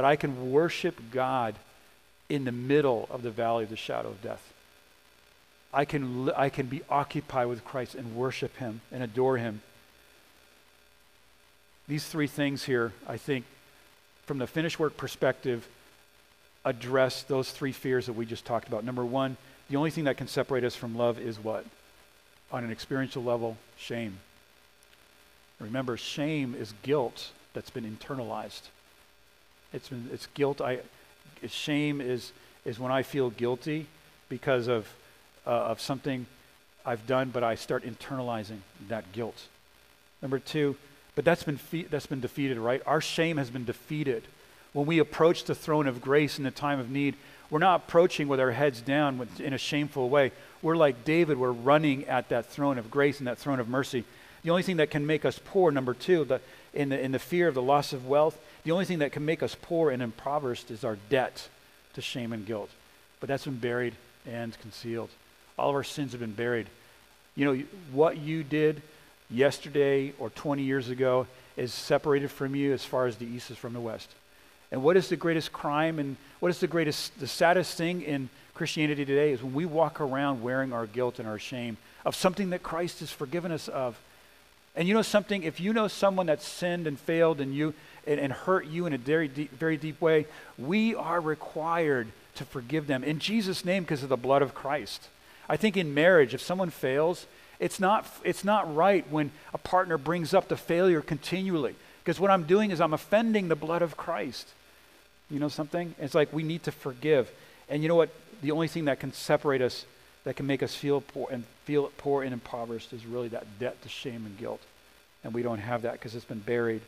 that I can worship God in the middle of the valley of the shadow of death. I can, I can be occupied with Christ and worship Him and adore Him. These three things here, I think, from the finished work perspective, address those three fears that we just talked about. Number one, the only thing that can separate us from love is what? On an experiential level, shame. Remember, shame is guilt that's been internalized. It's it's guilt. I shame is is when I feel guilty because of uh, of something I've done, but I start internalizing that guilt. Number two, but that's been fe- that's been defeated, right? Our shame has been defeated when we approach the throne of grace in the time of need. We're not approaching with our heads down in a shameful way. We're like David. We're running at that throne of grace and that throne of mercy. The only thing that can make us poor, number two, the, in, the, in the fear of the loss of wealth, the only thing that can make us poor and impoverished is our debt to shame and guilt. But that's been buried and concealed. All of our sins have been buried. You know, what you did yesterday or 20 years ago is separated from you as far as the east is from the west. And what is the greatest crime and what is the greatest, the saddest thing in Christianity today is when we walk around wearing our guilt and our shame of something that Christ has forgiven us of. And you know something? If you know someone that sinned and failed and you and, and hurt you in a very deep, very deep way, we are required to forgive them in Jesus' name because of the blood of Christ. I think in marriage, if someone fails, it's not, it's not right when a partner brings up the failure continually. Because what I'm doing is I'm offending the blood of Christ. You know something? It's like we need to forgive. And you know what? The only thing that can separate us, that can make us feel poor and feel poor and impoverished, is really that debt to shame and guilt. And we don't have that because it's been buried.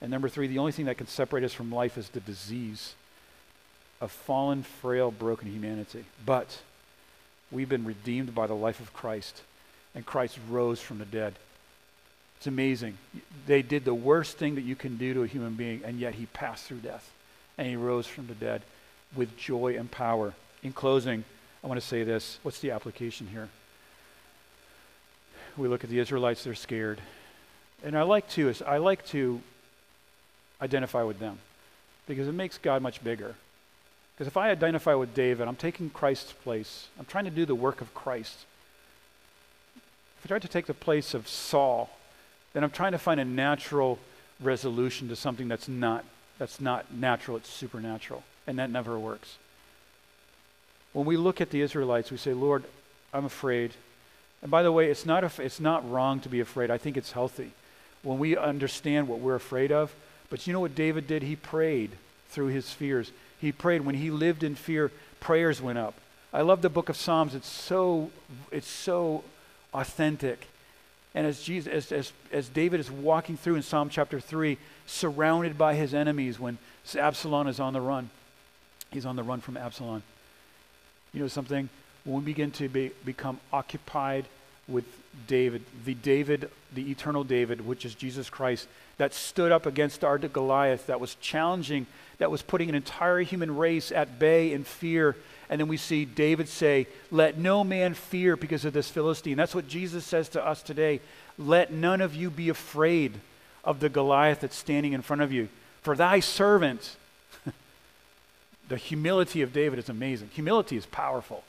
And number three, the only thing that can separate us from life is the disease of fallen, frail, broken humanity. But we've been redeemed by the life of Christ, and Christ rose from the dead. It's amazing. They did the worst thing that you can do to a human being, and yet he passed through death and he rose from the dead with joy and power. In closing, I want to say this. What's the application here? We look at the Israelites, they're scared. And I like to I like to identify with them because it makes God much bigger. Because if I identify with David, I'm taking Christ's place. I'm trying to do the work of Christ. If I try to take the place of Saul, then I'm trying to find a natural resolution to something that's not that's not natural, it's supernatural. And that never works. When we look at the Israelites, we say, Lord, I'm afraid. And by the way, it's not, a, it's not wrong to be afraid. I think it's healthy. When we understand what we're afraid of, but you know what David did? He prayed through his fears. He prayed. When he lived in fear, prayers went up. I love the book of Psalms. It's so, it's so authentic. And as, Jesus, as, as, as David is walking through in Psalm chapter 3, surrounded by his enemies when Absalom is on the run, he's on the run from Absalom. You know something? When we begin to be, become occupied with David, the David, the eternal David, which is Jesus Christ, that stood up against our Goliath, that was challenging, that was putting an entire human race at bay in fear and then we see David say, Let no man fear because of this Philistine. That's what Jesus says to us today. Let none of you be afraid of the Goliath that's standing in front of you. For thy servant, the humility of David is amazing. Humility is powerful.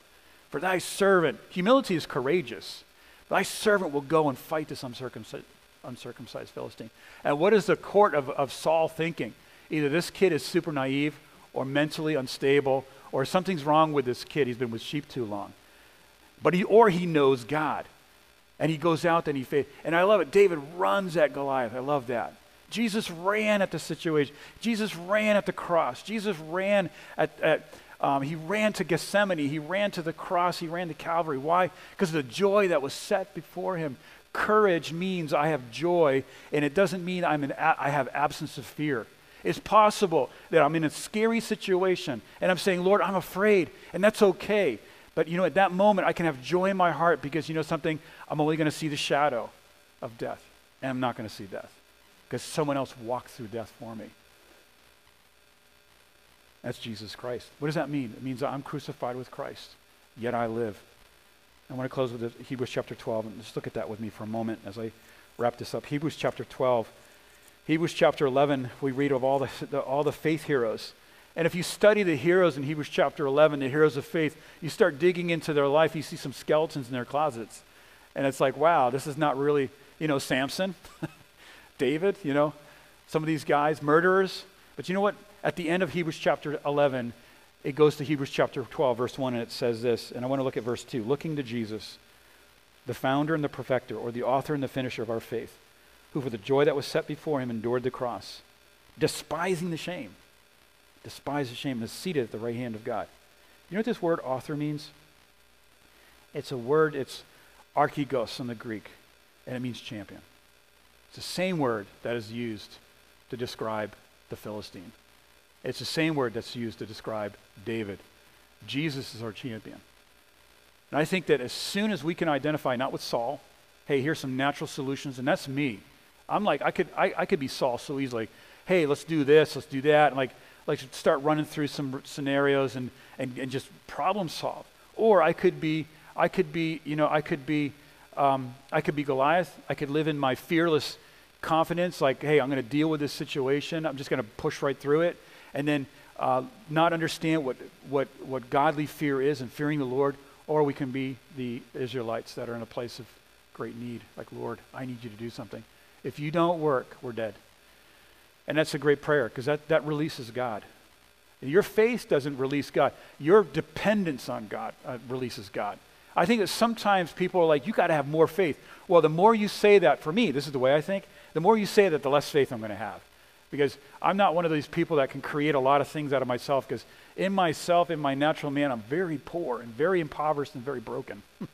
For thy servant, humility is courageous. Thy servant will go and fight this uncircumcised, uncircumcised Philistine. And what is the court of, of Saul thinking? Either this kid is super naive or mentally unstable or something's wrong with this kid. He's been with sheep too long. But he, or he knows God. And he goes out and he faith. And I love it. David runs at Goliath. I love that. Jesus ran at the situation. Jesus ran at the cross. Jesus ran at, at um, he ran to Gethsemane. He ran to the cross. He ran to Calvary. Why? Because of the joy that was set before him. Courage means I have joy, and it doesn't mean I'm an I have absence of fear. It's possible that I'm in a scary situation and I'm saying, Lord, I'm afraid, and that's okay. But you know, at that moment, I can have joy in my heart because you know something? I'm only going to see the shadow of death, and I'm not going to see death because someone else walked through death for me. That's Jesus Christ. What does that mean? It means I'm crucified with Christ, yet I live. I want to close with Hebrews chapter 12, and just look at that with me for a moment as I wrap this up. Hebrews chapter 12. Hebrews chapter 11, we read of all the, the, all the faith heroes. And if you study the heroes in Hebrews chapter 11, the heroes of faith, you start digging into their life, you see some skeletons in their closets. And it's like, wow, this is not really, you know, Samson, David, you know, some of these guys, murderers. But you know what? At the end of Hebrews chapter 11, it goes to Hebrews chapter 12, verse 1, and it says this. And I want to look at verse 2 looking to Jesus, the founder and the perfecter, or the author and the finisher of our faith, who for the joy that was set before him endured the cross, despising the shame, despised the shame, and is seated at the right hand of God. You know what this word author means? It's a word, it's archegos in the Greek, and it means champion. It's the same word that is used to describe the Philistine. It's the same word that's used to describe David. Jesus is our champion. And I think that as soon as we can identify, not with Saul, hey, here's some natural solutions, and that's me. I'm like, I could, I, I could be Saul so easily. Hey, let's do this, let's do that, and like, like start running through some scenarios and, and, and just problem solve. Or I could be, I could be, you know, I could be, um, I could be Goliath. I could live in my fearless confidence, like, hey, I'm going to deal with this situation. I'm just going to push right through it and then uh, not understand what, what, what godly fear is and fearing the Lord, or we can be the Israelites that are in a place of great need, like, Lord, I need you to do something. If you don't work, we're dead. And that's a great prayer because that, that releases God. Your faith doesn't release God, your dependence on God uh, releases God. I think that sometimes people are like, you got to have more faith. Well, the more you say that, for me, this is the way I think, the more you say that, the less faith I'm going to have because I'm not one of these people that can create a lot of things out of myself because in myself, in my natural man, I'm very poor and very impoverished and very broken.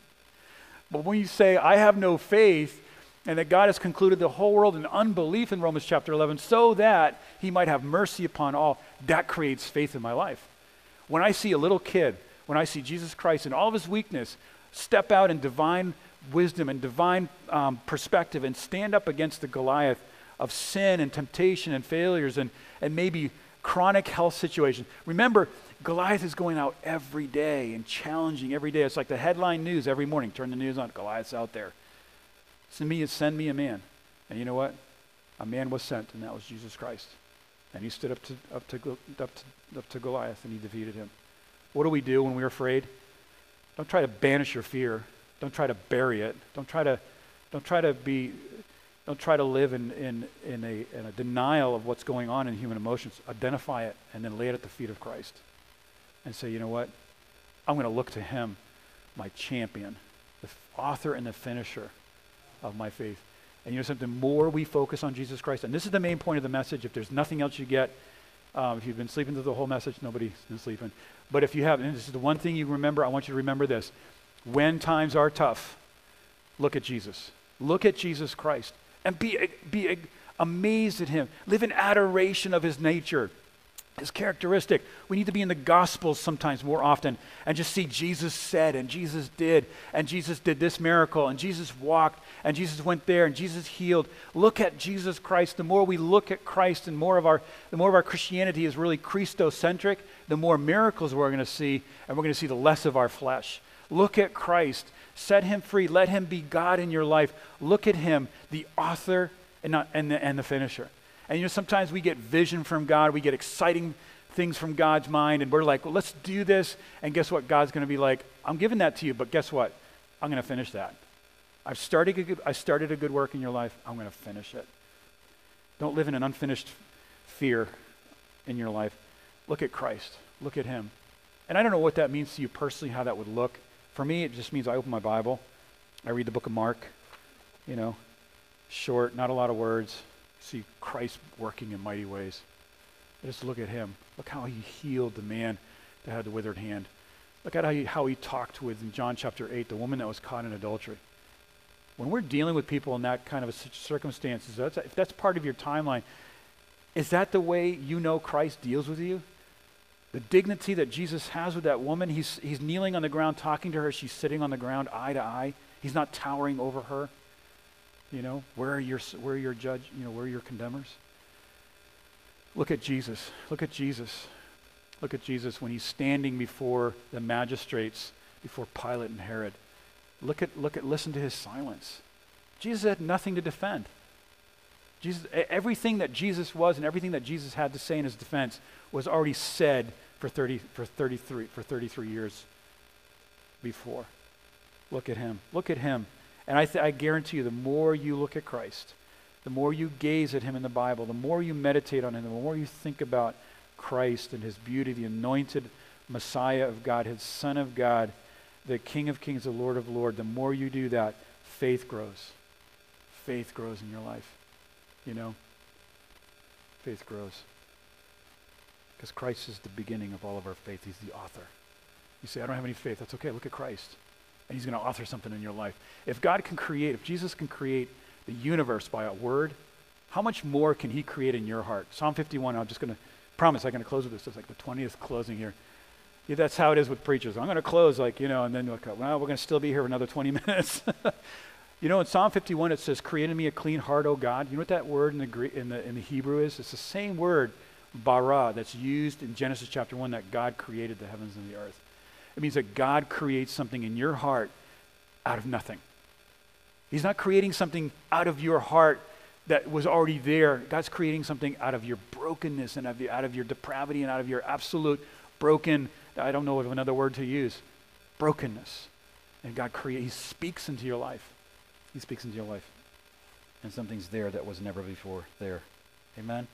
but when you say, I have no faith, and that God has concluded the whole world in unbelief in Romans chapter 11 so that he might have mercy upon all, that creates faith in my life. When I see a little kid, when I see Jesus Christ in all of his weakness step out in divine wisdom and divine um, perspective and stand up against the Goliath of sin and temptation and failures and, and maybe chronic health situations. Remember, Goliath is going out every day and challenging every day. It's like the headline news every morning. Turn the news on, Goliath's out there. Send me, send me a man. And you know what? A man was sent, and that was Jesus Christ. And he stood up to, up to, up to, up to Goliath, and he defeated him. What do we do when we're afraid? Don't try to banish your fear. Don't try to bury it. Don't try to, don't try to be don't try to live in, in, in, a, in a denial of what's going on in human emotions. Identify it and then lay it at the feet of Christ and say, you know what? I'm going to look to him, my champion, the author and the finisher of my faith. And you know something, the more we focus on Jesus Christ, and this is the main point of the message, if there's nothing else you get, um, if you've been sleeping through the whole message, nobody's been sleeping. But if you have, and this is the one thing you remember, I want you to remember this. When times are tough, look at Jesus. Look at Jesus Christ and be, be amazed at him. Live in adoration of his nature, his characteristic. We need to be in the Gospels sometimes more often and just see Jesus said, and Jesus did, and Jesus did this miracle, and Jesus walked, and Jesus went there, and Jesus healed. Look at Jesus Christ. The more we look at Christ, and more of our, the more of our Christianity is really Christocentric, the more miracles we're going to see, and we're going to see the less of our flesh. Look at Christ Set him free. Let him be God in your life. Look at him, the author and, not, and, the, and the finisher. And you know, sometimes we get vision from God, we get exciting things from God's mind, and we're like, well, let's do this. And guess what? God's going to be like, I'm giving that to you, but guess what? I'm going to finish that. I've started a good, I started a good work in your life. I'm going to finish it. Don't live in an unfinished fear in your life. Look at Christ. Look at him. And I don't know what that means to you personally, how that would look. For me, it just means I open my Bible, I read the book of Mark, you know, short, not a lot of words, see Christ working in mighty ways. Just look at him. Look how he healed the man that had the withered hand. Look at how he, how he talked with, in John chapter 8, the woman that was caught in adultery. When we're dealing with people in that kind of circumstances, that's, if that's part of your timeline, is that the way you know Christ deals with you? The dignity that Jesus has with that woman, he's, he's kneeling on the ground talking to her. She's sitting on the ground eye to eye. He's not towering over her. You know, where are your, where are your judge, you know, where are your condemners? Look at Jesus. Look at Jesus. Look at Jesus when he's standing before the magistrates, before Pilate and Herod. Look at, look at, listen to his silence. Jesus had nothing to defend. Jesus, everything that Jesus was and everything that Jesus had to say in his defense was already said for, 30, for, 33, for 33 years before. Look at him. Look at him. And I, th- I guarantee you, the more you look at Christ, the more you gaze at him in the Bible, the more you meditate on him, the more you think about Christ and his beauty, the anointed Messiah of God, his Son of God, the King of Kings, the Lord of Lords, the more you do that, faith grows. Faith grows in your life. You know? Faith grows. Because Christ is the beginning of all of our faith. He's the author. You say, I don't have any faith. That's okay. Look at Christ. And he's going to author something in your life. If God can create, if Jesus can create the universe by a word, how much more can he create in your heart? Psalm 51, I'm just going to promise I'm going to close with this. It's like the 20th closing here. Yeah, that's how it is with preachers. I'm going to close like, you know, and then look, well, we're going to still be here for another 20 minutes. you know, in Psalm 51, it says, create in me a clean heart, O God. You know what that word in the, Greek, in the, in the Hebrew is? It's the same word, bara, that's used in Genesis chapter 1 that God created the heavens and the earth. It means that God creates something in your heart out of nothing. He's not creating something out of your heart that was already there. God's creating something out of your brokenness and out of your depravity and out of your absolute broken I don't know of another word to use. Brokenness. And God creates, He speaks into your life. He speaks into your life. And something's there that was never before there. Amen?